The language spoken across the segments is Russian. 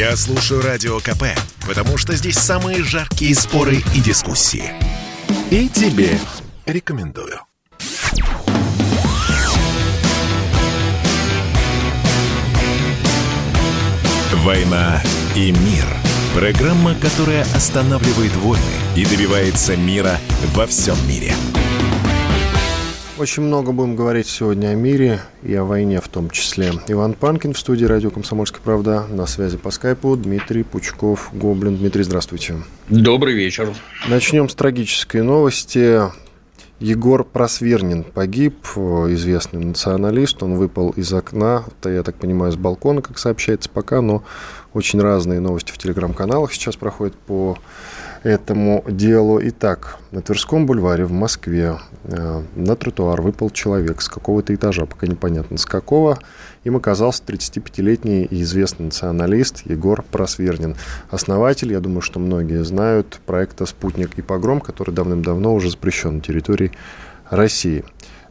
Я слушаю Радио КП, потому что здесь самые жаркие споры и дискуссии. И тебе рекомендую. «Война и мир» – программа, которая останавливает войны и добивается мира во всем мире. Очень много будем говорить сегодня о мире и о войне в том числе. Иван Панкин в студии радио «Комсомольская правда». На связи по скайпу Дмитрий Пучков, Гоблин. Дмитрий, здравствуйте. Добрый вечер. Начнем с трагической новости. Егор Просвернин погиб, известный националист. Он выпал из окна, я так понимаю, с балкона, как сообщается пока, но очень разные новости в телеграм-каналах сейчас проходят по этому делу. Итак, на Тверском бульваре в Москве э, на тротуар выпал человек с какого-то этажа, пока непонятно с какого. Им оказался 35-летний и известный националист Егор Просвернин. Основатель, я думаю, что многие знают, проекта «Спутник и погром», который давным-давно уже запрещен на территории России.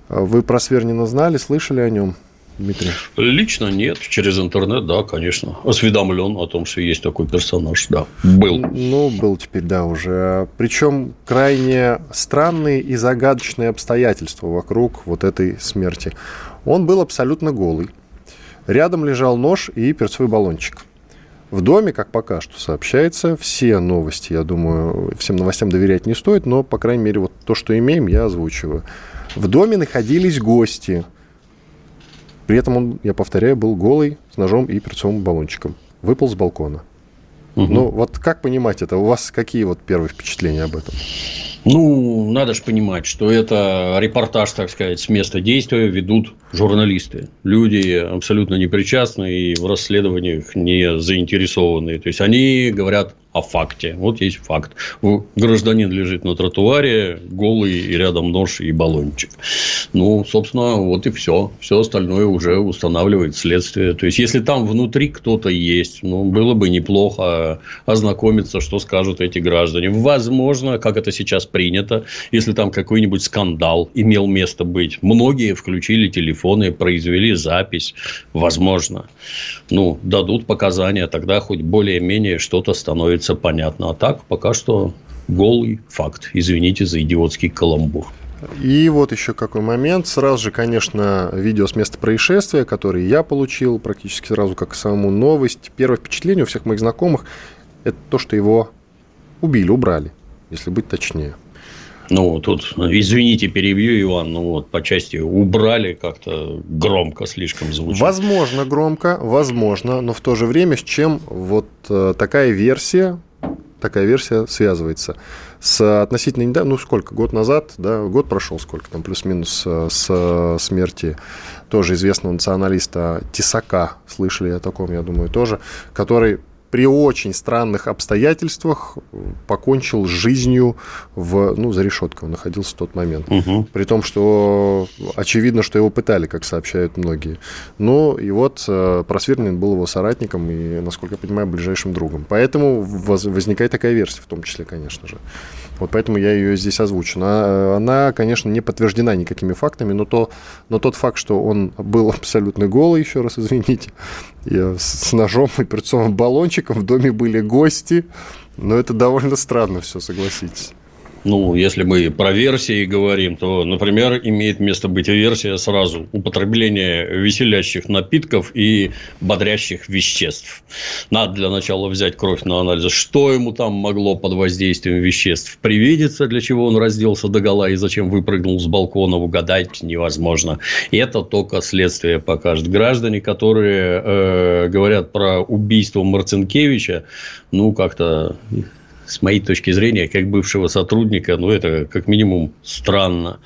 Вы Просвернина знали, слышали о нем? Дмитрий? Лично нет. Через интернет, да, конечно. Осведомлен о том, что есть такой персонаж, да. Был. Ну, был теперь, да, уже. Причем крайне странные и загадочные обстоятельства вокруг вот этой смерти. Он был абсолютно голый. Рядом лежал нож и перцовый баллончик. В доме, как пока что сообщается, все новости, я думаю, всем новостям доверять не стоит, но, по крайней мере, вот то, что имеем, я озвучиваю. В доме находились гости – при этом он, я повторяю, был голый, с ножом и перцовым баллончиком. Выпал с балкона. Угу. Ну, вот как понимать это? У вас какие вот первые впечатления об этом? Ну, надо же понимать, что это репортаж, так сказать, с места действия ведут журналисты. Люди абсолютно непричастные и в расследованиях не заинтересованные. То есть, они говорят о факте. Вот есть факт. Гражданин лежит на тротуаре, голый, и рядом нож и баллончик. Ну, собственно, вот и все. Все остальное уже устанавливает следствие. То есть, если там внутри кто-то есть, ну, было бы неплохо ознакомиться, что скажут эти граждане. Возможно, как это сейчас принято, если там какой-нибудь скандал имел место быть. Многие включили телефоны, произвели запись. Возможно. Ну, дадут показания, тогда хоть более-менее что-то становится становится понятно. А так пока что голый факт. Извините за идиотский каламбур. И вот еще какой момент. Сразу же, конечно, видео с места происшествия, которое я получил практически сразу как саму новость. Первое впечатление у всех моих знакомых – это то, что его убили, убрали, если быть точнее. Ну, тут, извините, перебью, Иван, ну вот по части убрали как-то громко слишком звучит. Возможно, громко, возможно, но в то же время с чем вот э, такая версия, такая версия связывается с относительно недавно, ну сколько, год назад, да, год прошел, сколько там, плюс-минус э, с смерти тоже известного националиста Тесака, слышали о таком, я думаю, тоже, который при очень странных обстоятельствах покончил с жизнью в, ну, за решеткой он находился в тот момент. Угу. При том, что очевидно, что его пытали, как сообщают многие. Ну, и вот э, Просверлин был его соратником и, насколько я понимаю, ближайшим другом. Поэтому возникает такая версия, в том числе, конечно же. Вот поэтому я ее здесь озвучу. Она, она, конечно, не подтверждена никакими фактами, но, то, но тот факт, что он был абсолютно голый, еще раз извините, и с ножом и перцовым баллончиком, в доме были гости, но это довольно странно все, согласитесь. Ну, если мы про версии говорим, то, например, имеет место быть версия сразу употребление веселящих напитков и бодрящих веществ. Надо для начала взять кровь на анализ. Что ему там могло под воздействием веществ привидеться, для чего он разделся до гола и зачем выпрыгнул с балкона, угадать невозможно. И это только следствие покажет. Граждане, которые э, говорят про убийство Марцинкевича, ну, как-то с моей точки зрения, как бывшего сотрудника, ну, это как минимум странно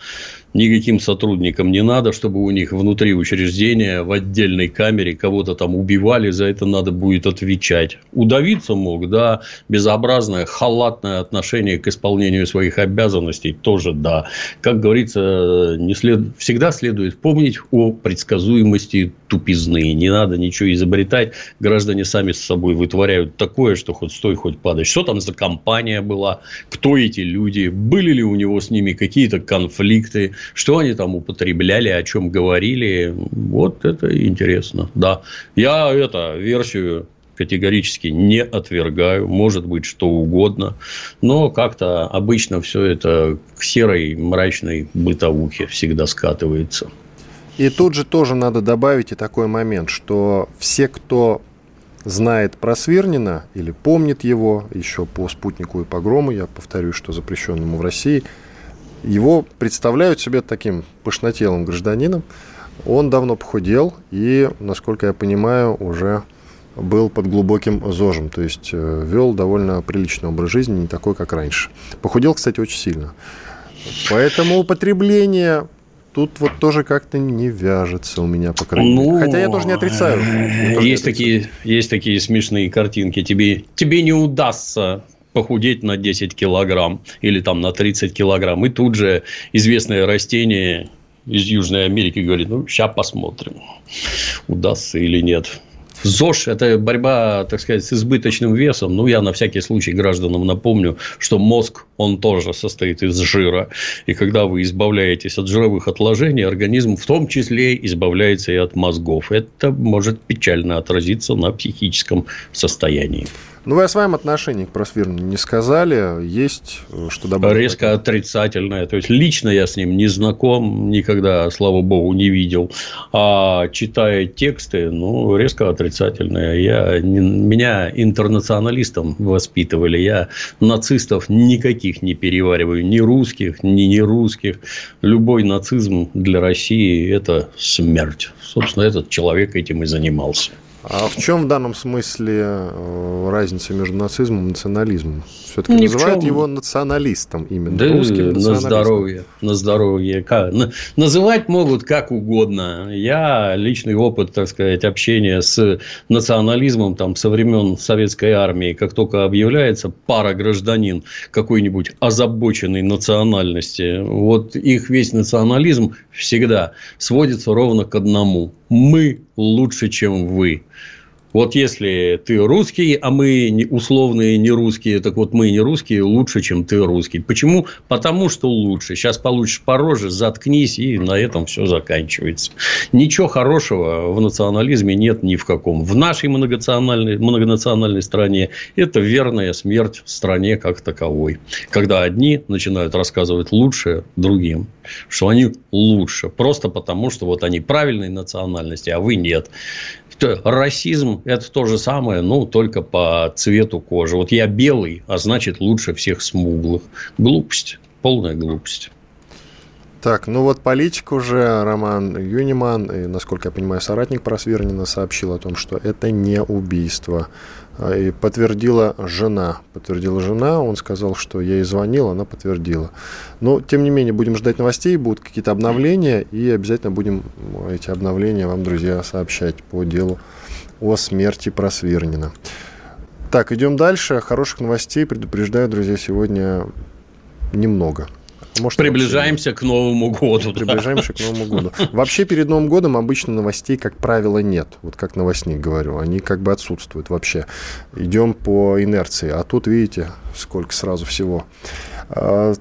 никаким сотрудникам не надо, чтобы у них внутри учреждения в отдельной камере кого-то там убивали, за это надо будет отвечать. Удавиться мог, да, безобразное, халатное отношение к исполнению своих обязанностей тоже да. Как говорится, не след... всегда следует помнить о предсказуемости тупизны. Не надо ничего изобретать. Граждане сами с собой вытворяют такое, что хоть стой, хоть падай. Что там за компания была? Кто эти люди? Были ли у него с ними какие-то конфликты? Что они там употребляли, о чем говорили. Вот это интересно. Да. Я это версию категорически не отвергаю. Может быть, что угодно. Но как-то обычно все это к серой мрачной бытовухе всегда скатывается. И тут же тоже надо добавить и такой момент, что все, кто знает про Свирнина или помнит его еще по спутнику и погрому, я повторюсь, что запрещенному в России, его представляют себе таким пышнотелым гражданином. Он давно похудел и, насколько я понимаю, уже был под глубоким зожем, то есть э, вел довольно приличный образ жизни, не такой, как раньше. Похудел, кстати, очень сильно. Поэтому употребление тут вот тоже как-то не вяжется у меня, по крайней мере. Ну, Хотя я тоже не отрицаю. Тоже есть, не Такие, есть такие смешные картинки. Тебе, тебе не удастся похудеть на 10 килограмм или там на 30 килограмм. И тут же известное растение из Южной Америки говорит, ну, сейчас посмотрим, удастся или нет. ЗОЖ – это борьба, так сказать, с избыточным весом. Ну, я на всякий случай гражданам напомню, что мозг, он тоже состоит из жира. И когда вы избавляетесь от жировых отложений, организм в том числе избавляется и от мозгов. Это может печально отразиться на психическом состоянии. Ну, вы о своем отношении к просвирну не сказали. Есть э, что добавить? Резко отрицательное. То есть, лично я с ним не знаком, никогда, слава богу, не видел. А читая тексты, ну, резко отрицательное. Я, меня интернационалистом воспитывали. Я нацистов никаких не перевариваю. Ни русских, ни нерусских. Любой нацизм для России – это смерть. Собственно, этот человек этим и занимался. А в чем в данном смысле э, разница между нацизмом и национализмом? Все-таки Ни называют его националистом именно. Да, русским на здоровье. На здоровье. Называть могут как угодно. Я личный опыт, так сказать, общения с национализмом там, со времен советской армии, как только объявляется пара гражданин какой-нибудь озабоченной национальности, вот их весь национализм всегда сводится ровно к одному. Мы лучше, чем вы. Вот если ты русский, а мы условные не русские, так вот мы не русские лучше, чем ты русский. Почему? Потому что лучше. Сейчас получишь по роже, заткнись, и на этом все заканчивается. Ничего хорошего в национализме нет ни в каком. В нашей многонациональной, многонациональной стране это верная смерть стране как таковой. Когда одни начинают рассказывать лучше другим, что они лучше. Просто потому, что вот они правильной национальности, а вы нет. Расизм – это то же самое, ну, только по цвету кожи. Вот я белый, а значит, лучше всех смуглых. Глупость, полная глупость. Так, ну вот политик уже, Роман Юниман, и, насколько я понимаю, соратник Просвернина сообщил о том, что это не убийство. А, и подтвердила жена. Подтвердила жена, он сказал, что я ей звонил, она подтвердила. Но, тем не менее, будем ждать новостей, будут какие-то обновления, и обязательно будем эти обновления вам, друзья, сообщать по делу о смерти Просвернина. Так, идем дальше. Хороших новостей, предупреждаю, друзья, сегодня немного. Может, Приближаемся вообще... к Новому году. Приближаемся к Новому году. Вообще перед Новым годом обычно новостей, как правило, нет. Вот как новостник говорю. Они как бы отсутствуют вообще. Идем по инерции. А тут, видите, сколько сразу всего. А,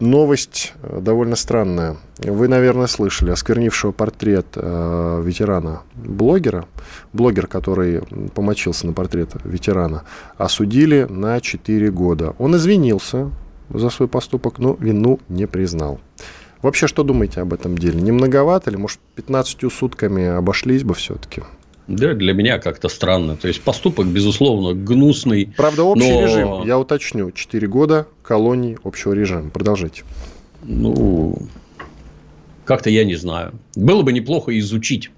новость э, довольно странная. Вы, наверное, слышали осквернившего портрет э, ветерана блогера, блогер, который помочился на портрет ветерана, осудили на 4 года. Он извинился, за свой поступок, но вину не признал. Вообще, что думаете об этом деле? Не многовато или, может, 15 сутками обошлись бы все-таки? Да, для меня как-то странно. То есть, поступок, безусловно, гнусный. Правда, общий но... режим, я уточню, 4 года колонии общего режима. Продолжите. Ну, как-то я не знаю. Было бы неплохо изучить,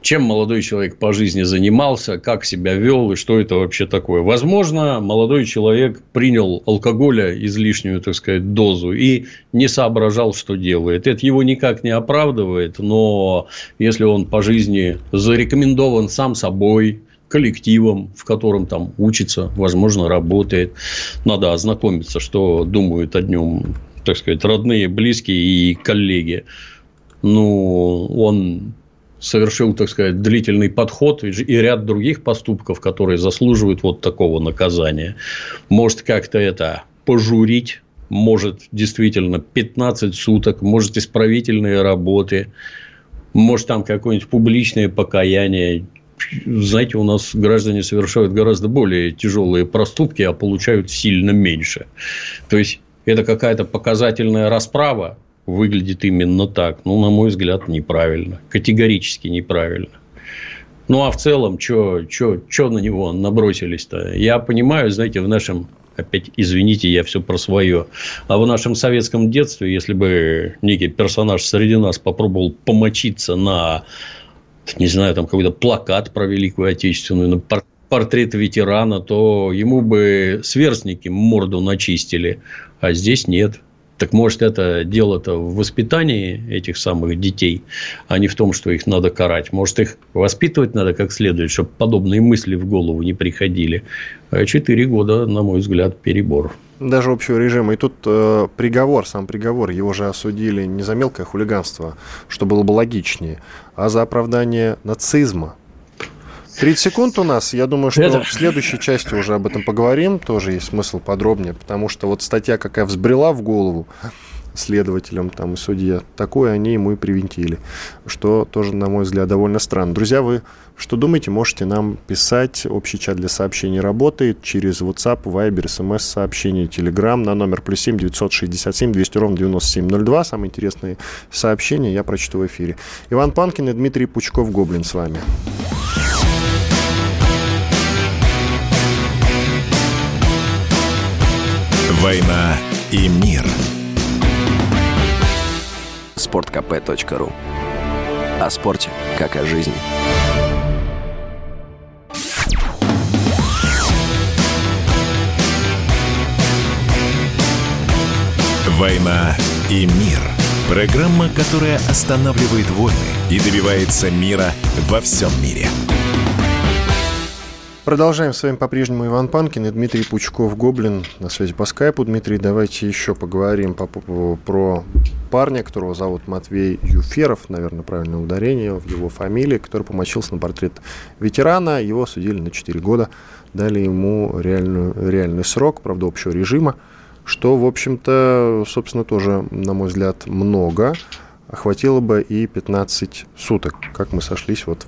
чем молодой человек по жизни занимался, как себя вел и что это вообще такое. Возможно, молодой человек принял алкоголя излишнюю, так сказать, дозу и не соображал, что делает. Это его никак не оправдывает, но если он по жизни зарекомендован сам собой, коллективом, в котором там учится, возможно, работает. Надо ознакомиться, что думают о нем, так сказать, родные, близкие и коллеги ну, он совершил, так сказать, длительный подход и ряд других поступков, которые заслуживают вот такого наказания. Может, как-то это пожурить, может, действительно 15 суток, может, исправительные работы, может, там какое-нибудь публичное покаяние, знаете, у нас граждане совершают гораздо более тяжелые проступки, а получают сильно меньше. То есть, это какая-то показательная расправа, выглядит именно так. Ну, на мой взгляд, неправильно. Категорически неправильно. Ну, а в целом, что на него набросились-то? Я понимаю, знаете, в нашем опять извините, я все про свое. А в нашем советском детстве, если бы некий персонаж среди нас попробовал помочиться на, не знаю, там какой-то плакат про Великую Отечественную, на портрет ветерана, то ему бы сверстники морду начистили, а здесь нет. Так может, это дело-то в воспитании этих самых детей, а не в том, что их надо карать. Может, их воспитывать надо как следует, чтобы подобные мысли в голову не приходили. А четыре года, на мой взгляд, перебор. Даже общего режима. И тут э, приговор, сам приговор, его же осудили не за мелкое хулиганство, что было бы логичнее, а за оправдание нацизма. 30 секунд у нас. Я думаю, что Это... в следующей части уже об этом поговорим. Тоже есть смысл подробнее, потому что вот статья какая взбрела в голову следователям там, и судье, такое они ему и привинтили, что тоже, на мой взгляд, довольно странно. Друзья, вы что думаете, можете нам писать. Общий чат для сообщений работает через WhatsApp, Viber, SMS, сообщения, Telegram на номер плюс 7 967 200 ровно 9702. Самые интересные сообщения я прочту в эфире. Иван Панкин и Дмитрий Пучков-Гоблин с вами. «Война и мир». Спорткп.ру О спорте, как о жизни. «Война и мир». Программа, которая останавливает войны и добивается мира во всем мире. Продолжаем с вами по-прежнему Иван Панкин и Дмитрий Пучков-Гоблин на связи по скайпу. Дмитрий, давайте еще поговорим по, по, про парня, которого зовут Матвей Юферов, наверное, правильное ударение в его фамилии, который помочился на портрет ветерана. Его судили на 4 года, дали ему реальную, реальный срок, правда, общего режима, что, в общем-то, собственно, тоже, на мой взгляд, много. Хватило бы и 15 суток, как мы сошлись вот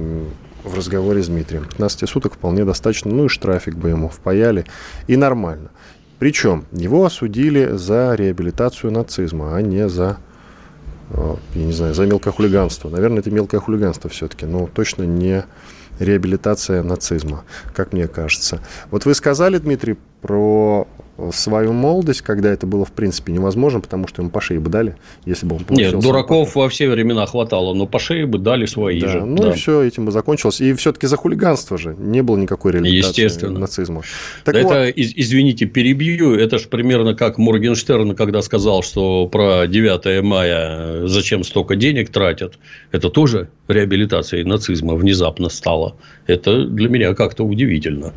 в разговоре с Дмитрием. 15 суток вполне достаточно, ну и штрафик бы ему впаяли, и нормально. Причем его осудили за реабилитацию нацизма, а не за, э, я не знаю, за мелкое хулиганство. Наверное, это мелкое хулиганство все-таки, но точно не реабилитация нацизма, как мне кажется. Вот вы сказали, Дмитрий, про свою молодость, когда это было в принципе невозможно, потому что ему по шее бы дали, если бы он Нет, дураков во все времена хватало, но по шее бы дали свои да, же. Ну да. и все, этим бы закончилось. И все-таки за хулиганство же не было никакой реабилитации Естественно. нацизма. Так да вот... Это, извините, перебью, это же примерно как Моргенштерн, когда сказал, что про 9 мая зачем столько денег тратят, это тоже реабилитация нацизма внезапно стала. Это для меня как-то удивительно.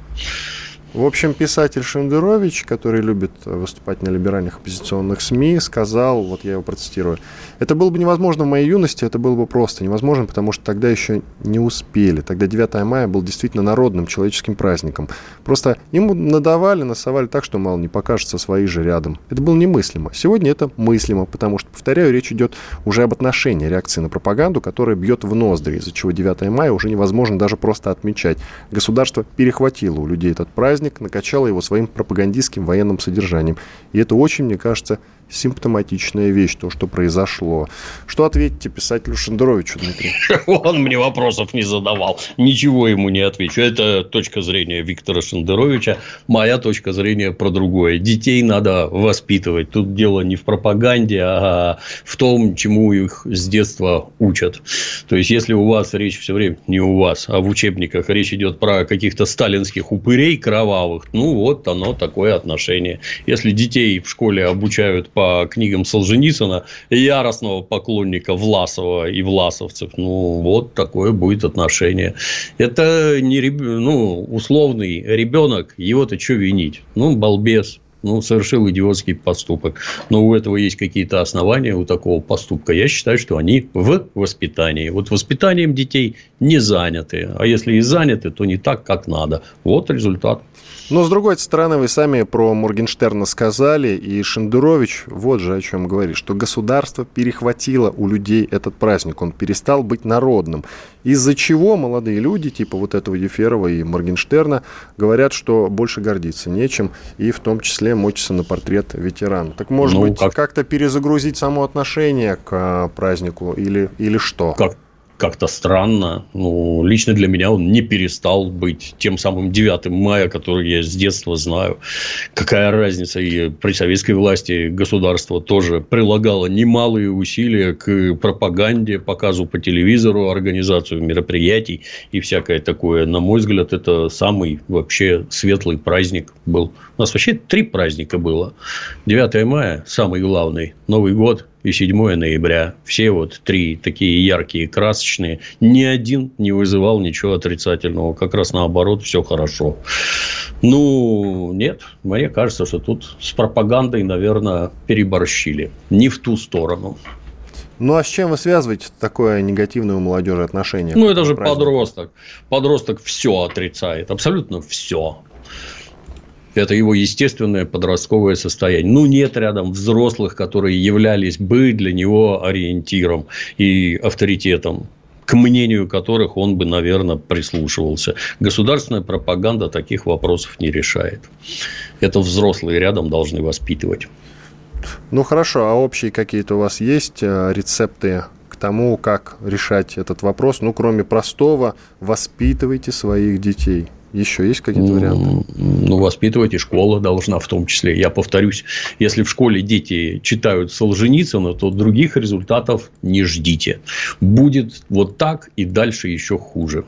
В общем, писатель Шендерович, который любит выступать на либеральных оппозиционных СМИ, сказал, вот я его процитирую, «Это было бы невозможно в моей юности, это было бы просто невозможно, потому что тогда еще не успели. Тогда 9 мая был действительно народным человеческим праздником. Просто ему надавали, насовали так, что, мало не покажется свои же рядом. Это было немыслимо. Сегодня это мыслимо, потому что, повторяю, речь идет уже об отношении реакции на пропаганду, которая бьет в ноздри, из-за чего 9 мая уже невозможно даже просто отмечать. Государство перехватило у людей этот праздник, праздник накачала его своим пропагандистским военным содержанием. И это очень, мне кажется, симптоматичная вещь, то, что произошло. Что ответите писателю Шендеровичу, Дмитрий? Он мне вопросов не задавал. Ничего ему не отвечу. Это точка зрения Виктора Шендеровича. Моя точка зрения про другое. Детей надо воспитывать. Тут дело не в пропаганде, а в том, чему их с детства учат. То есть, если у вас речь все время, не у вас, а в учебниках речь идет про каких-то сталинских упырей кровавых, ну, вот оно такое отношение. Если детей в школе обучают по книгам Солженицына, яростного поклонника Власова и власовцев. Ну, вот такое будет отношение. Это не ну, условный ребенок, его-то что винить? Ну, балбес. Ну, совершил идиотский поступок. Но у этого есть какие-то основания, у такого поступка. Я считаю, что они в воспитании. Вот воспитанием детей не заняты. А если и заняты, то не так, как надо. Вот результат. Но, с другой стороны, вы сами про Моргенштерна сказали, и Шендерович вот же о чем говорит, что государство перехватило у людей этот праздник, он перестал быть народным. Из-за чего молодые люди, типа вот этого Еферова и Моргенштерна, говорят, что больше гордиться нечем, и в том числе мочится на портрет ветерана. Так, может ну, быть, как... как-то перезагрузить само отношение к а, празднику или, или что? Как как-то странно. Ну, лично для меня он не перестал быть тем самым 9 мая, который я с детства знаю. Какая разница? И при советской власти государство тоже прилагало немалые усилия к пропаганде, показу по телевизору, организацию мероприятий и всякое такое. На мой взгляд, это самый вообще светлый праздник был. У нас вообще три праздника было. 9 мая – самый главный. Новый год и 7 ноября. Все вот три такие яркие, красочные. Ни один не вызывал ничего отрицательного. Как раз наоборот, все хорошо. Ну, нет. Мне кажется, что тут с пропагандой, наверное, переборщили. Не в ту сторону. Ну, а с чем вы связываете такое негативное у молодежи отношение? Ну, это же празднику? подросток. Подросток все отрицает. Абсолютно все. Это его естественное подростковое состояние. Ну, нет рядом взрослых, которые являлись бы для него ориентиром и авторитетом к мнению которых он бы, наверное, прислушивался. Государственная пропаганда таких вопросов не решает. Это взрослые рядом должны воспитывать. Ну хорошо, а общие какие-то у вас есть э, рецепты к тому, как решать этот вопрос? Ну, кроме простого, воспитывайте своих детей – еще есть какие-то варианты? Ну, воспитывать и школа должна в том числе. Я повторюсь, если в школе дети читают Солженицына, то других результатов не ждите. Будет вот так и дальше еще хуже.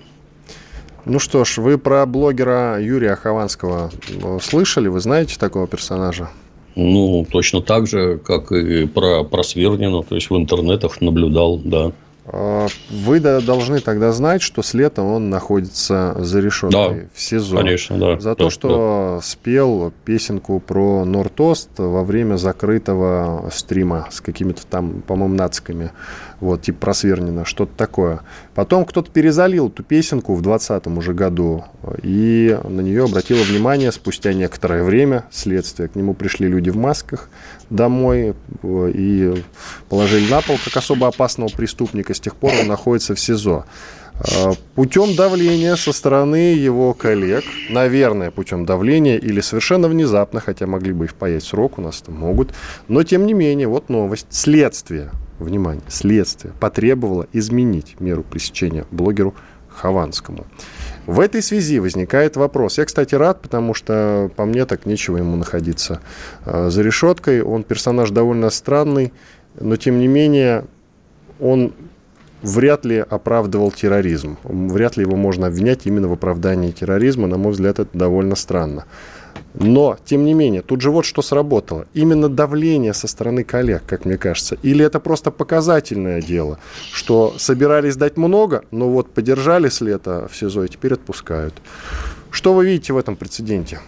Ну что ж, вы про блогера Юрия Хованского э, слышали? Вы знаете такого персонажа? Ну, точно так же, как и про, про Свернина. То есть, в интернетах наблюдал, да. А, вы должны тогда знать, что с лета он находится за решеткой да, в СИЗО. Конечно, да. За то, что да. спел песенку про Нортост во время закрытого стрима с какими-то там, по-моему, нациками. Вот, типа про Свернина, что-то такое. Потом кто-то перезалил эту песенку в 2020 уже году, и на нее обратило внимание спустя некоторое время следствие. К нему пришли люди в масках домой и положили на пол как особо опасного преступника. С тех пор он находится в СИЗО. А, путем давления со стороны его коллег, наверное, путем давления или совершенно внезапно, хотя могли бы и впаять срок, у нас это могут, но тем не менее, вот новость, следствие внимание, следствие потребовало изменить меру пресечения блогеру Хованскому. В этой связи возникает вопрос. Я, кстати, рад, потому что по мне так нечего ему находиться э, за решеткой. Он персонаж довольно странный, но тем не менее он вряд ли оправдывал терроризм. Вряд ли его можно обвинять именно в оправдании терроризма. На мой взгляд, это довольно странно. Но, тем не менее, тут же вот что сработало. Именно давление со стороны коллег, как мне кажется. Или это просто показательное дело, что собирались дать много, но вот подержали с лета в СИЗО и теперь отпускают. Что вы видите в этом прецеденте?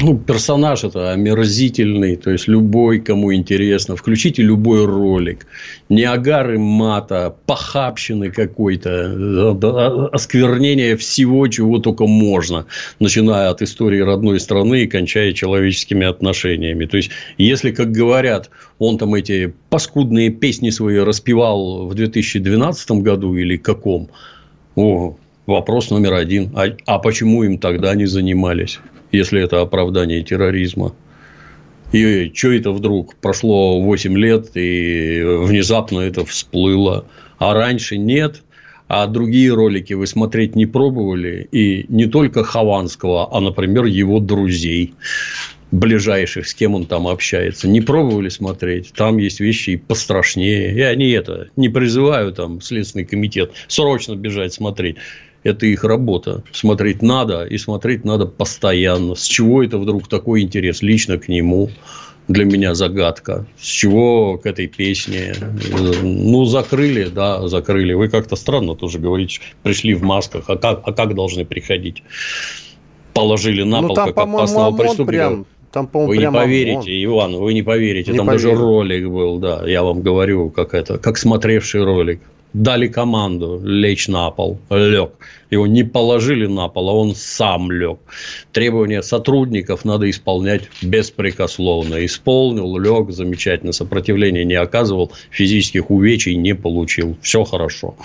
Ну, персонаж это омерзительный, то есть любой, кому интересно, включите любой ролик, не агары мата, похабщины какой-то, осквернение всего, чего только можно, начиная от истории родной страны и кончая человеческими отношениями. То есть, если, как говорят, он там эти паскудные песни свои распевал в 2012 году или каком, о, вопрос номер один. А, а почему им тогда не занимались? Если это оправдание терроризма. И что это вдруг? Прошло 8 лет, и внезапно это всплыло. А раньше нет. А другие ролики вы смотреть не пробовали. И не только Хованского, а, например, его друзей ближайших, с кем он там общается. Не пробовали смотреть. Там есть вещи и пострашнее. И они это не призывают там Следственный комитет срочно бежать смотреть это их работа. Смотреть надо, и смотреть надо постоянно. С чего это вдруг такой интерес лично к нему? Для меня загадка. С чего к этой песне? Ну, закрыли, да, закрыли. Вы как-то странно тоже говорите, пришли в масках. А как, а как должны приходить? Положили на ну, пол, там, как опасного преступника. Прям Там, по-моему, Вы не поверите, вон. Иван, вы не поверите. Не там поверю. даже ролик был, да. Я вам говорю, как это, как смотревший ролик. Дали команду лечь на пол, лег. Его не положили на пол, а он сам лег. Требования сотрудников надо исполнять беспрекословно. Исполнил, лег, замечательно. Сопротивления не оказывал, физических увечий не получил. Все хорошо.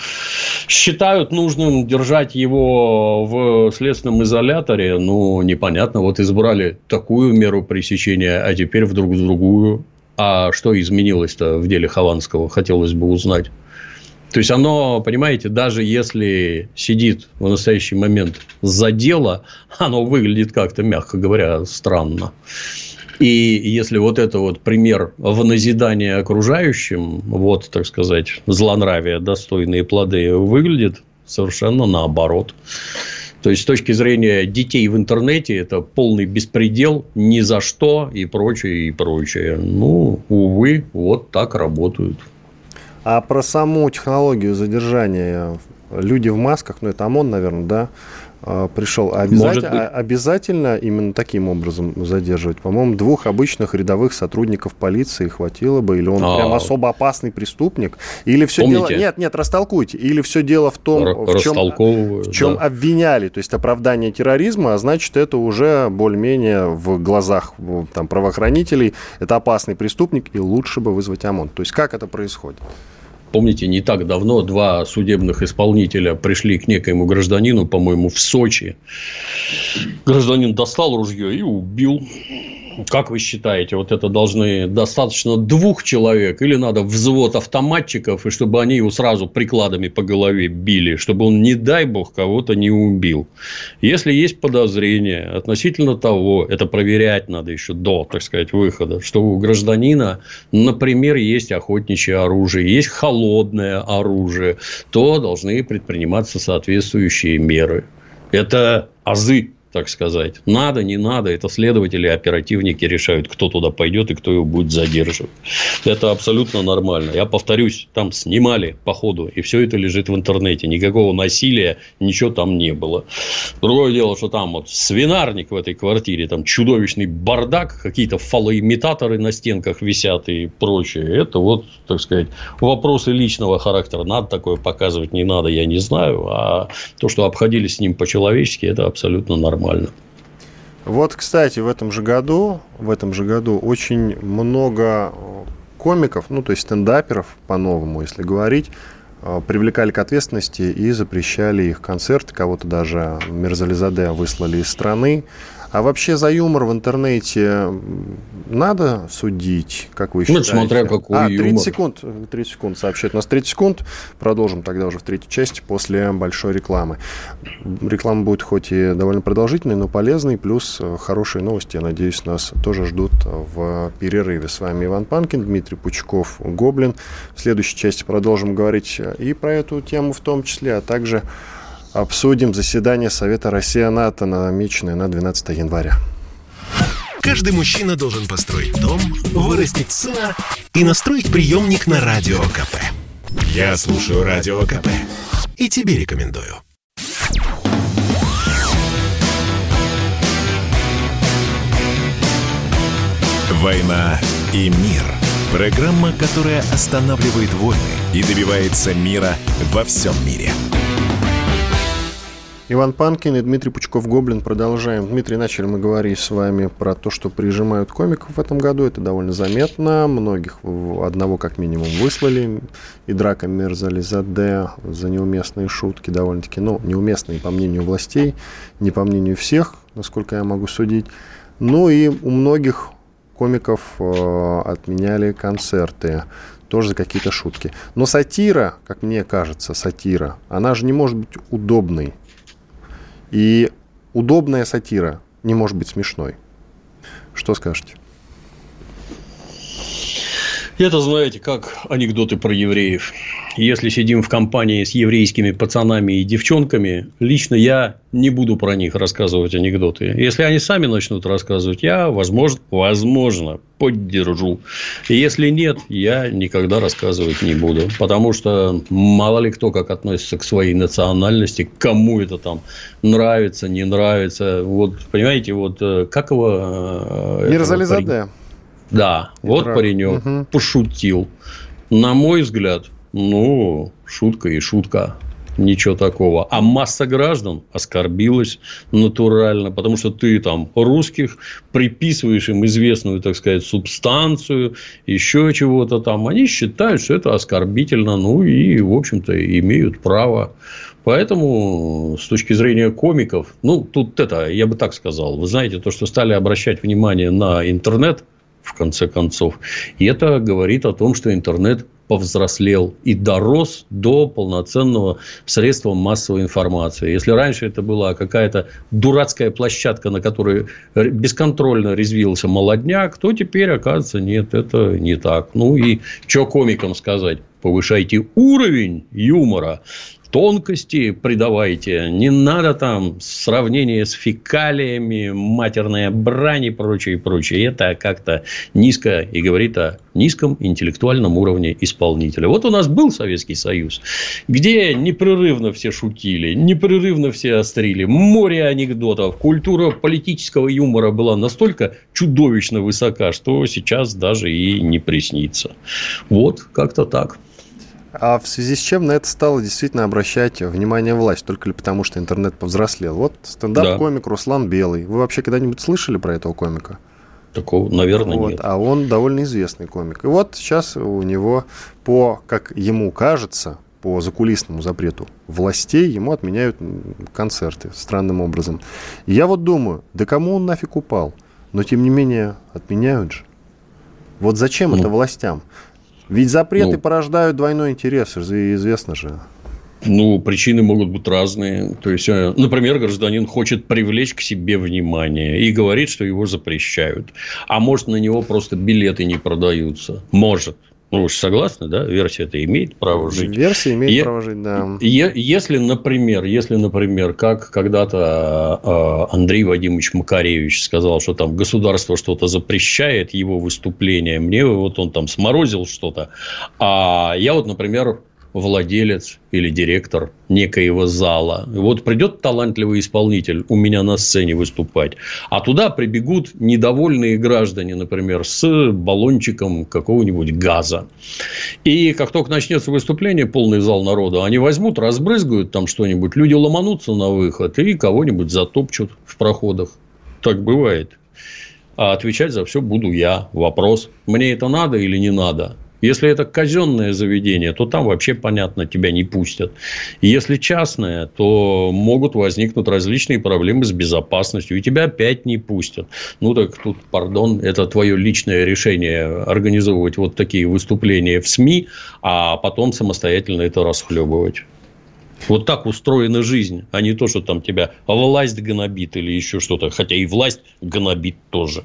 Считают нужным держать его в следственном изоляторе. Ну, непонятно. Вот избрали такую меру пресечения, а теперь вдруг другую. А что изменилось-то в деле Хованского, хотелось бы узнать. То есть оно, понимаете, даже если сидит в настоящий момент за дело, оно выглядит как-то, мягко говоря, странно. И если вот это вот пример в назидание окружающим, вот, так сказать, злонравие, достойные плоды, выглядит совершенно наоборот. То есть, с точки зрения детей в интернете, это полный беспредел, ни за что и прочее, и прочее. Ну, увы, вот так работают. А про саму технологию задержания люди в масках, ну это ОМОН, наверное, да, а, пришел. А обязательно, а- обязательно именно таким образом задерживать? По-моему, двух обычных рядовых сотрудников полиции хватило бы, или он А. прям особо опасный преступник, или все Помните? дело... Нет, нет, растолкуйте. Или все дело в том, Р- в чем, в чем да. обвиняли, то есть оправдание терроризма, а значит, это уже более-менее в глазах там, правоохранителей, это опасный преступник, и лучше бы вызвать ОМОН. То есть как это происходит? Помните, не так давно два судебных исполнителя пришли к некоему гражданину, по-моему, в Сочи. Гражданин достал ружье и убил. Как вы считаете, вот это должны достаточно двух человек или надо взвод автоматчиков, и чтобы они его сразу прикладами по голове били, чтобы он, не дай бог, кого-то не убил? Если есть подозрение относительно того, это проверять надо еще до, так сказать, выхода, что у гражданина, например, есть охотничье оружие, есть холодное оружие, то должны предприниматься соответствующие меры. Это азы, так сказать. Надо, не надо. Это следователи, оперативники решают, кто туда пойдет и кто его будет задерживать. Это абсолютно нормально. Я повторюсь, там снимали по ходу, и все это лежит в интернете. Никакого насилия, ничего там не было. Другое дело, что там вот свинарник в этой квартире, там чудовищный бардак, какие-то фалоимитаторы на стенках висят и прочее. Это вот, так сказать, вопросы личного характера. Надо такое показывать, не надо, я не знаю. А то, что обходились с ним по-человечески, это абсолютно нормально. Вот, кстати, в этом же году, в этом же году очень много комиков, ну, то есть стендаперов, по-новому, если говорить, э, привлекали к ответственности и запрещали их концерты. Кого-то даже Мерзализаде выслали из страны. А вообще за юмор в интернете надо судить, как вы Ну, считаете? смотря какой а, 30 юмор. секунд, 30 секунд сообщает. У нас 30 секунд. Продолжим тогда уже в третьей части после большой рекламы. Реклама будет хоть и довольно продолжительной, но полезной. Плюс э, хорошие новости, я надеюсь, нас тоже ждут в перерыве. С вами Иван Панкин, Дмитрий Пучков, Гоблин. В следующей части продолжим говорить и про эту тему в том числе, а также обсудим заседание Совета Россия-НАТО, намеченное на 12 января. Каждый мужчина должен построить дом, вырастить сына и настроить приемник на Радио КП. Я слушаю Радио КП и тебе рекомендую. «Война и мир». Программа, которая останавливает войны и добивается мира во всем мире. Иван Панкин и Дмитрий Пучков-Гоблин. Продолжаем. Дмитрий, начали мы говорить с вами про то, что прижимают комиков в этом году. Это довольно заметно. Многих, одного как минимум, выслали. И драка Мерзали Заде за неуместные шутки довольно-таки, ну, неуместные по мнению властей, не по мнению всех, насколько я могу судить. Ну и у многих комиков э, отменяли концерты тоже за какие-то шутки. Но сатира, как мне кажется, сатира, она же не может быть удобной. И удобная сатира не может быть смешной. Что скажете? Это, знаете, как анекдоты про евреев. если сидим в компании с еврейскими пацанами и девчонками, лично я не буду про них рассказывать анекдоты. Если они сами начнут рассказывать, я, возможно, возможно, поддержу. Если нет, я никогда рассказывать не буду. Потому что мало ли кто как относится к своей национальности, кому это там нравится, не нравится. Вот, понимаете, вот э, как его... Э, Мирзализаде. Да, и вот паренек угу. пошутил. На мой взгляд, ну, шутка и шутка. Ничего такого. А масса граждан оскорбилась натурально, потому что ты там русских приписываешь им известную, так сказать, субстанцию, еще чего-то там. Они считают, что это оскорбительно, ну и, в общем-то, имеют право. Поэтому, с точки зрения комиков, ну, тут это, я бы так сказал, вы знаете, то, что стали обращать внимание на интернет, в конце концов, и это говорит о том, что интернет повзрослел и дорос до полноценного средства массовой информации. Если раньше это была какая-то дурацкая площадка, на которой бесконтрольно резвился молодняк, то теперь, оказывается, нет, это не так. Ну и что комикам сказать? Повышайте уровень юмора тонкости придавайте. Не надо там сравнение с фекалиями, матерная брань и прочее, и прочее. Это как-то низко и говорит о низком интеллектуальном уровне исполнителя. Вот у нас был Советский Союз, где непрерывно все шутили, непрерывно все острили, море анекдотов, культура политического юмора была настолько чудовищно высока, что сейчас даже и не приснится. Вот, как-то так. А в связи с чем на это стало действительно обращать внимание власть? Только ли потому, что интернет повзрослел? Вот стендап-комик да. Руслан Белый. Вы вообще когда-нибудь слышали про этого комика? Такого, наверное, вот, нет. А он довольно известный комик. И вот сейчас у него по, как ему кажется, по закулисному запрету властей ему отменяют концерты странным образом. И я вот думаю, да кому он нафиг упал? Но тем не менее отменяют же. Вот зачем ну, это властям? Ведь запреты ну, порождают двойной интерес, известно же. Ну, причины могут быть разные. То есть, э, например, гражданин хочет привлечь к себе внимание и говорит, что его запрещают. А может, на него просто билеты не продаются. Может. Ну, вы же согласны, да? Версия это имеет право жить. Версия имеет е- право жить, да. Е- если, например, если, например, как когда-то э, Андрей Вадимович Макаревич сказал, что там государство что-то запрещает его выступление, мне вот он там сморозил что-то, а я вот, например, владелец или директор некоего зала. Вот придет талантливый исполнитель у меня на сцене выступать, а туда прибегут недовольные граждане, например, с баллончиком какого-нибудь газа. И как только начнется выступление, полный зал народа, они возьмут, разбрызгают там что-нибудь, люди ломанутся на выход и кого-нибудь затопчут в проходах. Так бывает. А отвечать за все буду я. Вопрос, мне это надо или не надо? Если это казенное заведение, то там вообще, понятно, тебя не пустят. Если частное, то могут возникнуть различные проблемы с безопасностью, и тебя опять не пустят. Ну, так тут, пардон, это твое личное решение организовывать вот такие выступления в СМИ, а потом самостоятельно это расхлебывать. Вот так устроена жизнь, а не то, что там тебя власть гнобит или еще что-то. Хотя и власть гнобит тоже.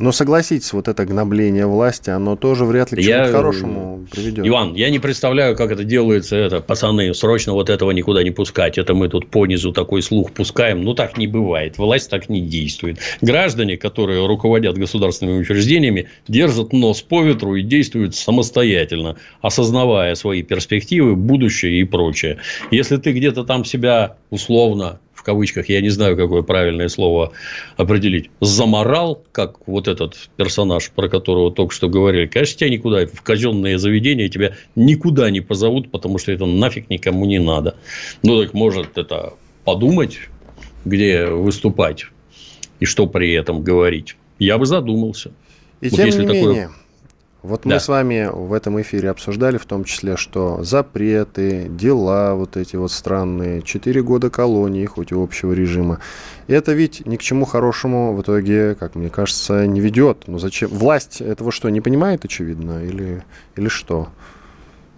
Но согласитесь, вот это гнобление власти, оно тоже вряд ли к чему-то хорошему приведет. Иван, я не представляю, как это делается. Это, пацаны, срочно вот этого никуда не пускать. Это мы тут по низу такой слух пускаем. Ну, так не бывает. Власть так не действует. Граждане, которые руководят государственными учреждениями, держат нос по ветру и действуют самостоятельно, осознавая свои перспективы, будущее и прочее. Если ты где-то там себя условно в кавычках, я не знаю, какое правильное слово определить, заморал, как вот этот персонаж, про которого только что говорили, конечно, тебя никуда, в казенное заведение тебя никуда не позовут, потому что это нафиг никому не надо. Ну, так может это подумать, где выступать и что при этом говорить. Я бы задумался. И вот тем не такое... менее, вот да. мы с вами в этом эфире обсуждали в том числе, что запреты, дела вот эти вот странные, 4 года колонии, хоть и общего режима, это ведь ни к чему хорошему в итоге, как мне кажется, не ведет. Но зачем? Власть этого что, не понимает, очевидно, или, или что?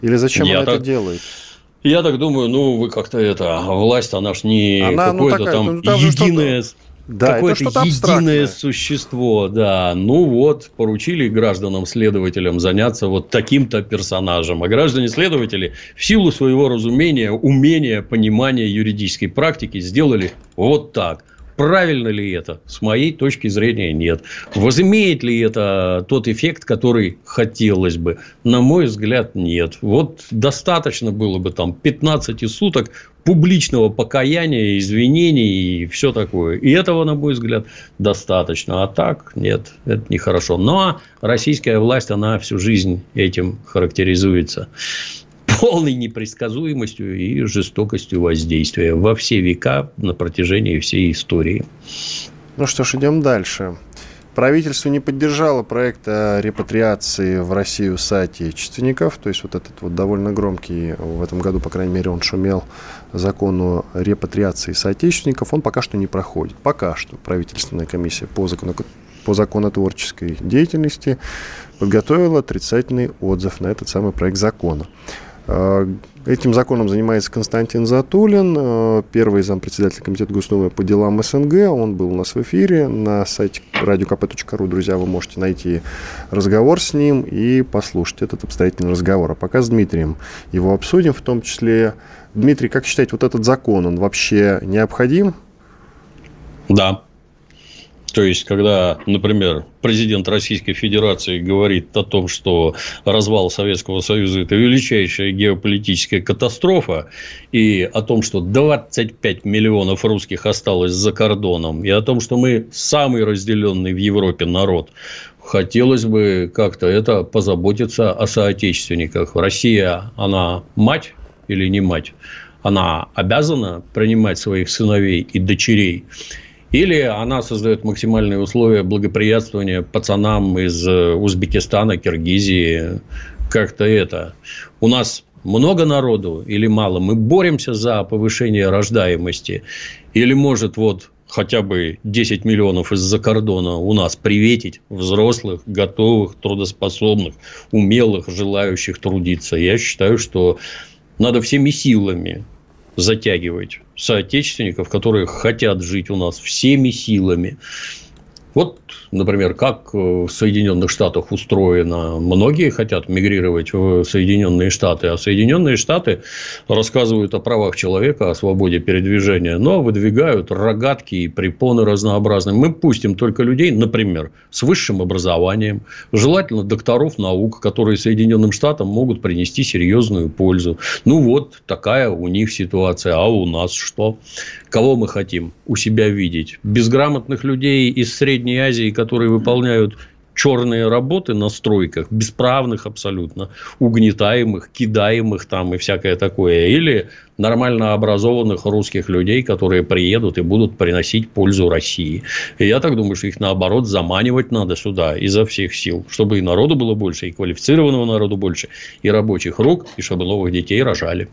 Или зачем Я она так... это делает? Я так думаю, ну, вы как-то это, власть, она ж не она, ну, какое-то ну, там, ну, там единое... да, какое-то единое абстрактное. существо, да. Ну вот, поручили гражданам-следователям заняться вот таким-то персонажем. А граждане-следователи в силу своего разумения, умения, понимания юридической практики сделали вот так. Правильно ли это? С моей точки зрения, нет. Возымеет ли это тот эффект, который хотелось бы? На мой взгляд, нет. Вот достаточно было бы там 15 суток публичного покаяния, извинений и все такое. И этого, на мой взгляд, достаточно. А так, нет, это нехорошо. Но российская власть, она всю жизнь этим характеризуется полной непредсказуемостью и жестокостью воздействия во все века на протяжении всей истории. Ну что ж, идем дальше. Правительство не поддержало проект о репатриации в Россию соотечественников. То есть, вот этот вот довольно громкий, в этом году, по крайней мере, он шумел, закон о репатриации соотечественников, он пока что не проходит. Пока что правительственная комиссия по, закону, по законотворческой деятельности подготовила отрицательный отзыв на этот самый проект закона. А, этим законом занимается Константин Затулин, а, первый зампредседателя Комитета Госдумы по делам СНГ. Он был у нас в эфире на сайте radiokp.ru. Друзья, вы можете найти разговор с ним и послушать этот обстоятельный разговор. А пока с Дмитрием его обсудим, в том числе. Дмитрий, как считаете, вот этот закон, он вообще необходим? Да. То есть, когда, например, президент Российской Федерации говорит о том, что развал Советского Союза – это величайшая геополитическая катастрофа, и о том, что 25 миллионов русских осталось за кордоном, и о том, что мы самый разделенный в Европе народ, хотелось бы как-то это позаботиться о соотечественниках. Россия, она мать или не мать? Она обязана принимать своих сыновей и дочерей или она создает максимальные условия благоприятствования пацанам из э, Узбекистана, Киргизии. Как-то это. У нас много народу или мало? Мы боремся за повышение рождаемости? Или может вот хотя бы 10 миллионов из-за кордона у нас приветить взрослых, готовых, трудоспособных, умелых, желающих трудиться. Я считаю, что надо всеми силами затягивать соотечественников, которые хотят жить у нас всеми силами. Вот, например, как в Соединенных Штатах устроено. Многие хотят мигрировать в Соединенные Штаты, а Соединенные Штаты рассказывают о правах человека, о свободе передвижения, но выдвигают рогатки и препоны разнообразные. Мы пустим только людей, например, с высшим образованием, желательно докторов наук, которые Соединенным Штатам могут принести серьезную пользу. Ну, вот такая у них ситуация. А у нас что? Кого мы хотим у себя видеть? Безграмотных людей из Средней Азии, которые выполняют черные работы на стройках, бесправных абсолютно, угнетаемых, кидаемых там и всякое такое. Или нормально образованных русских людей, которые приедут и будут приносить пользу России. И я так думаю, что их наоборот заманивать надо сюда изо всех сил, чтобы и народу было больше, и квалифицированного народу больше, и рабочих рук, и чтобы новых детей рожали.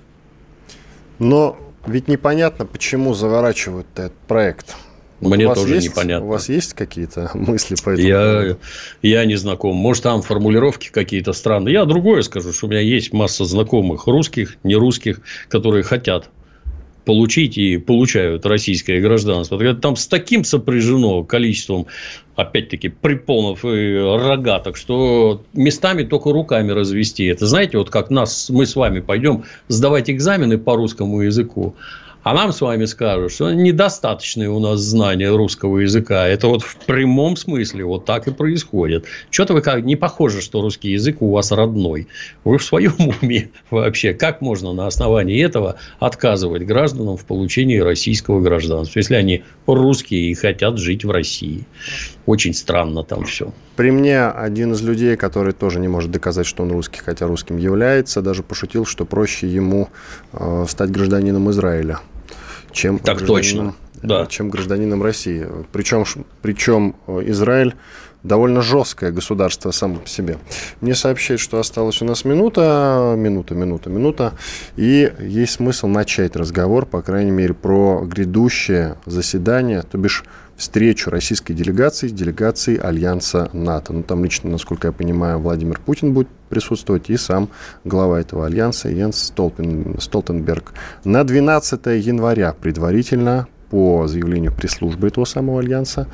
Но ведь непонятно, почему заворачивают этот проект. Мне тоже есть, непонятно. У вас есть какие-то мысли по этому я, Я не знаком. Может, там формулировки какие-то странные. Я другое скажу, что у меня есть масса знакомых русских, не русских, которые хотят получить и получают российское гражданство. Там с таким сопряжено количеством, опять-таки, припонов и рогаток, что местами только руками развести. Это знаете, вот как нас, мы с вами пойдем сдавать экзамены по русскому языку, а нам с вами скажут, что недостаточные у нас знания русского языка. Это вот в прямом смысле вот так и происходит. Что-то вы как не похоже, что русский язык у вас родной. Вы в своем уме вообще. Как можно на основании этого отказывать гражданам в получении российского гражданства, если они русские и хотят жить в России? Очень странно там все. При мне один из людей, который тоже не может доказать, что он русский, хотя русским является, даже пошутил, что проще ему э, стать гражданином Израиля чем так точно. Да. чем гражданином России. Причем, причем э, Израиль довольно жесткое государство само по себе. Мне сообщают, что осталась у нас минута, минута, минута, минута, и есть смысл начать разговор, по крайней мере, про грядущее заседание, то бишь встречу российской делегации с делегацией Альянса НАТО. Ну, там лично, насколько я понимаю, Владимир Путин будет присутствовать и сам глава этого альянса Йенс Столпен, Столтенберг. На 12 января предварительно по заявлению пресс-службы этого самого альянса,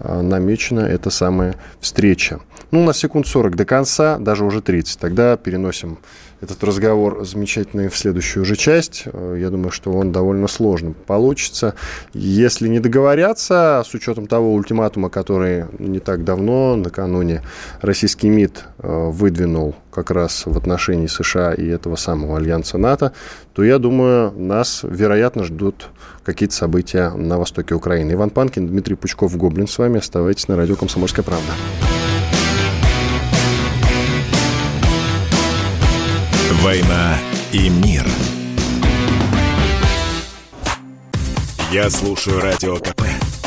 а, намечена эта самая встреча. Ну, у нас секунд 40 до конца, даже уже 30. Тогда переносим этот разговор замечательный в следующую уже часть. Э, я думаю, что он довольно сложно получится. Если не договорятся, с учетом того ультиматума, который не так давно, накануне, российский МИД э, выдвинул как раз в отношении США и этого самого альянса НАТО, то, я думаю, нас, вероятно, ждут какие-то события на востоке Украины. Иван Панкин, Дмитрий Пучков, Гоблин с вами. Оставайтесь на радио «Комсомольская правда». «Война и мир». Я слушаю Радио КП,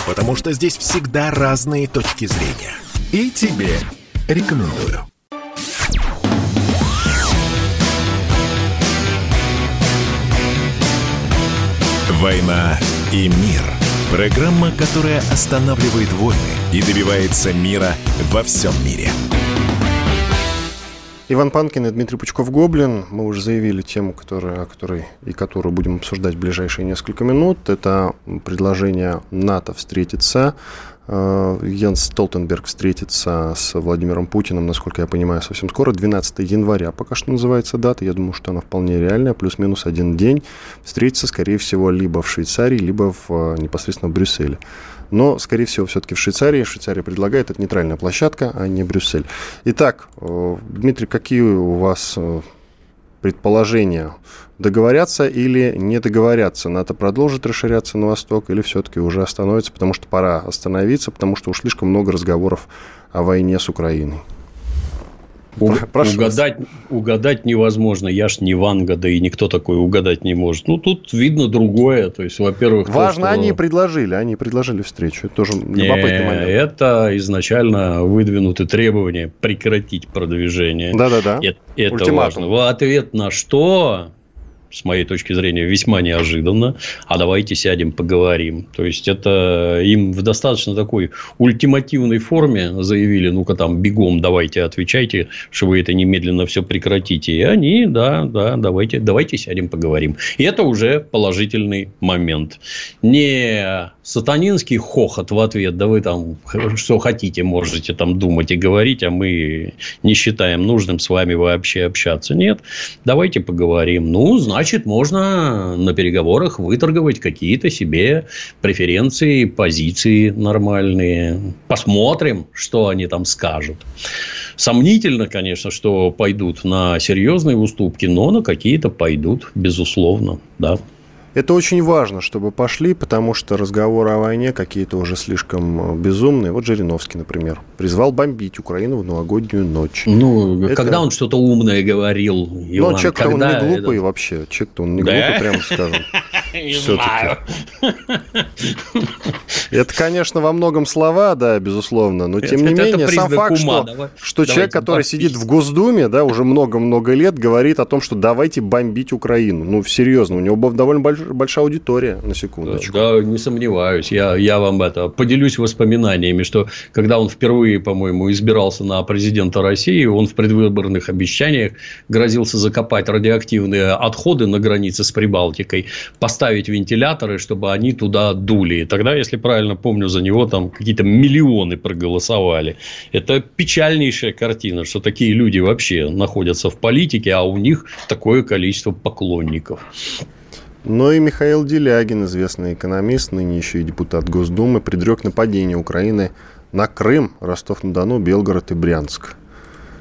потому что здесь всегда разные точки зрения. И тебе рекомендую. «Война и мир». Программа, которая останавливает войны и добивается мира во всем мире. Иван Панкин и Дмитрий Пучков-Гоблин. Мы уже заявили тему, которая, которой и которую будем обсуждать в ближайшие несколько минут. Это предложение НАТО встретиться. Э, Йенс Столтенберг встретится с Владимиром Путиным, насколько я понимаю, совсем скоро. 12 января пока что называется дата. Я думаю, что она вполне реальная. Плюс-минус один день. Встретиться, скорее всего, либо в Швейцарии, либо в, э, непосредственно в Брюсселе но, скорее всего, все-таки в Швейцарии. Швейцария предлагает, это нейтральная площадка, а не Брюссель. Итак, э, Дмитрий, какие у вас э, предположения? Договорятся или не договорятся? НАТО продолжит расширяться на восток или все-таки уже остановится, потому что пора остановиться, потому что уж слишком много разговоров о войне с Украиной? У, угадать, угадать невозможно. Я ж не Ванга, да и никто такой угадать не может. Ну, тут видно другое. То есть, во-первых... Важно, то, что... они предложили, они предложили встречу. Это тоже любопытный не, момент. Это изначально выдвинуты требования прекратить продвижение. Да-да-да. Это, это важно. В ответ на что с моей точки зрения, весьма неожиданно. А давайте сядем, поговорим. То есть, это им в достаточно такой ультимативной форме заявили, ну-ка там бегом давайте отвечайте, что вы это немедленно все прекратите. И они, да, да, давайте, давайте сядем, поговорим. И это уже положительный момент. Не сатанинский хохот в ответ, да вы там что хотите, можете там думать и говорить, а мы не считаем нужным с вами вообще общаться. Нет, давайте поговорим. Ну, значит, можно на переговорах выторговать какие-то себе преференции, позиции нормальные. Посмотрим, что они там скажут. Сомнительно, конечно, что пойдут на серьезные уступки, но на какие-то пойдут, безусловно, да. Это очень важно, чтобы пошли, потому что разговоры о войне какие-то уже слишком э, безумные. Вот Жириновский, например, призвал бомбить Украину в новогоднюю ночь. Ну, это... когда он что-то умное говорил, ну, Иван, Ну, человек-то он не глупый это... вообще. Человек-то он не да? глупый, прямо скажем. Все-таки. Это, конечно, во многом слова, да, безусловно, но тем не менее, сам факт, что, человек, который сидит в Госдуме, да, уже много-много лет, говорит о том, что давайте бомбить Украину. Ну, серьезно, у него довольно большая аудитория, на секундочку. Да, не сомневаюсь. Я, я вам это поделюсь воспоминаниями, что когда он впервые, по-моему, избирался на президента России, он в предвыборных обещаниях грозился закопать радиоактивные отходы на границе с Прибалтикой, поставить вентиляторы, чтобы они туда дули. И тогда, если правильно помню, за него там какие-то миллионы проголосовали. Это печальнейшая картина, что такие люди вообще находятся в политике, а у них такое количество поклонников. Но и Михаил Делягин, известный экономист, ныне еще и депутат Госдумы, предрек нападение Украины на Крым, Ростов-на-Дону, Белгород и Брянск.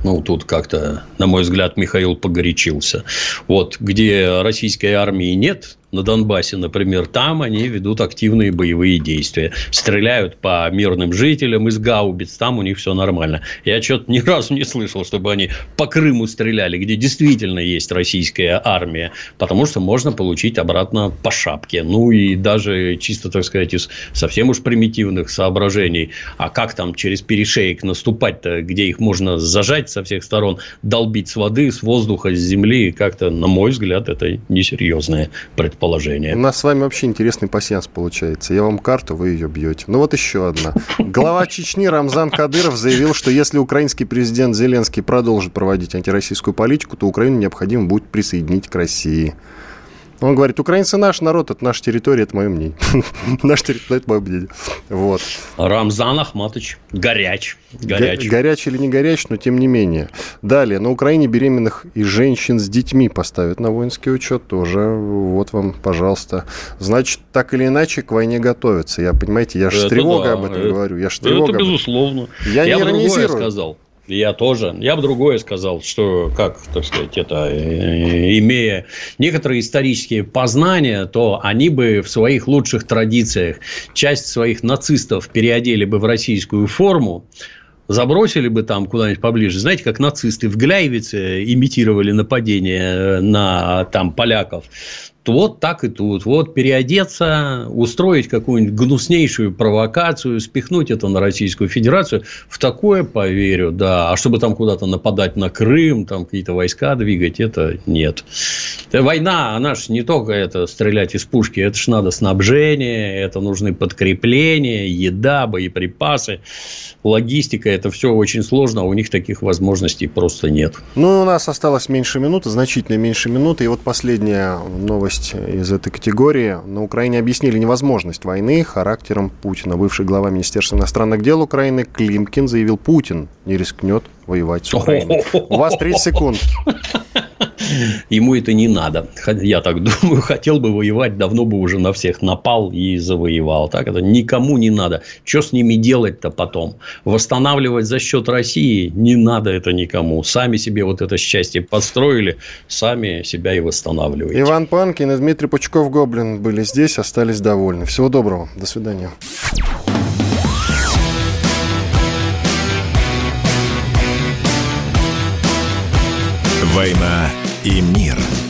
Ну, тут как-то, на мой взгляд, Михаил погорячился. Вот, где российской армии нет, на Донбассе, например, там они ведут активные боевые действия. Стреляют по мирным жителям из гаубиц, там у них все нормально. Я что-то ни разу не слышал, чтобы они по Крыму стреляли, где действительно есть российская армия, потому что можно получить обратно по шапке. Ну, и даже чисто, так сказать, из совсем уж примитивных соображений. А как там через перешеек наступать-то, где их можно зажать со всех сторон, долбить с воды, с воздуха, с земли, как-то, на мой взгляд, это несерьезное предположение. У нас с вами вообще интересный пассианс получается. Я вам карту, вы ее бьете. Ну вот еще одна. Глава Чечни Рамзан Кадыров заявил, что если украинский президент Зеленский продолжит проводить антироссийскую политику, то Украину необходимо будет присоединить к России. Он говорит, украинцы наш народ, это наша территория, это мое мнение. Наш территория, это мое мнение. Вот. Рамзан Ахматович, горяч. Горяч. Горяч или не горяч, но тем не менее. Далее, на Украине беременных и женщин с детьми поставят на воинский учет тоже. Вот вам, пожалуйста. Значит, так или иначе к войне готовятся. Я, понимаете, я же с тревогой об этом говорю. Я же тревога. Это безусловно. Я, я не иронизирую. сказал. Я тоже. Я бы другое сказал, что, как, так сказать, это, э, имея некоторые исторические познания, то они бы в своих лучших традициях часть своих нацистов переодели бы в российскую форму, забросили бы там куда-нибудь поближе. Знаете, как нацисты в Гляйвице имитировали нападение на там поляков вот так и тут. Вот переодеться, устроить какую-нибудь гнуснейшую провокацию, спихнуть это на Российскую Федерацию. В такое поверю, да. А чтобы там куда-то нападать на Крым, там какие-то войска двигать, это нет. Война, она же не только это стрелять из пушки, это же надо снабжение, это нужны подкрепления, еда, боеприпасы, логистика. Это все очень сложно, а у них таких возможностей просто нет. Ну, у нас осталось меньше минуты, значительно меньше минуты. И вот последняя новость новость из этой категории. На Украине объяснили невозможность войны характером Путина. Бывший глава Министерства иностранных дел Украины Климкин заявил, Путин не рискнет воевать с Украиной. У вас 30 секунд. Ему это не надо. Я так думаю, хотел бы воевать, давно бы уже на всех напал и завоевал. Так это никому не надо. Что с ними делать-то потом? Восстанавливать за счет России не надо это никому. Сами себе вот это счастье построили, сами себя и восстанавливаете. Иван Панкин и Дмитрий Пучков-Гоблин были здесь, остались довольны. Всего доброго. До свидания. «Война и мир».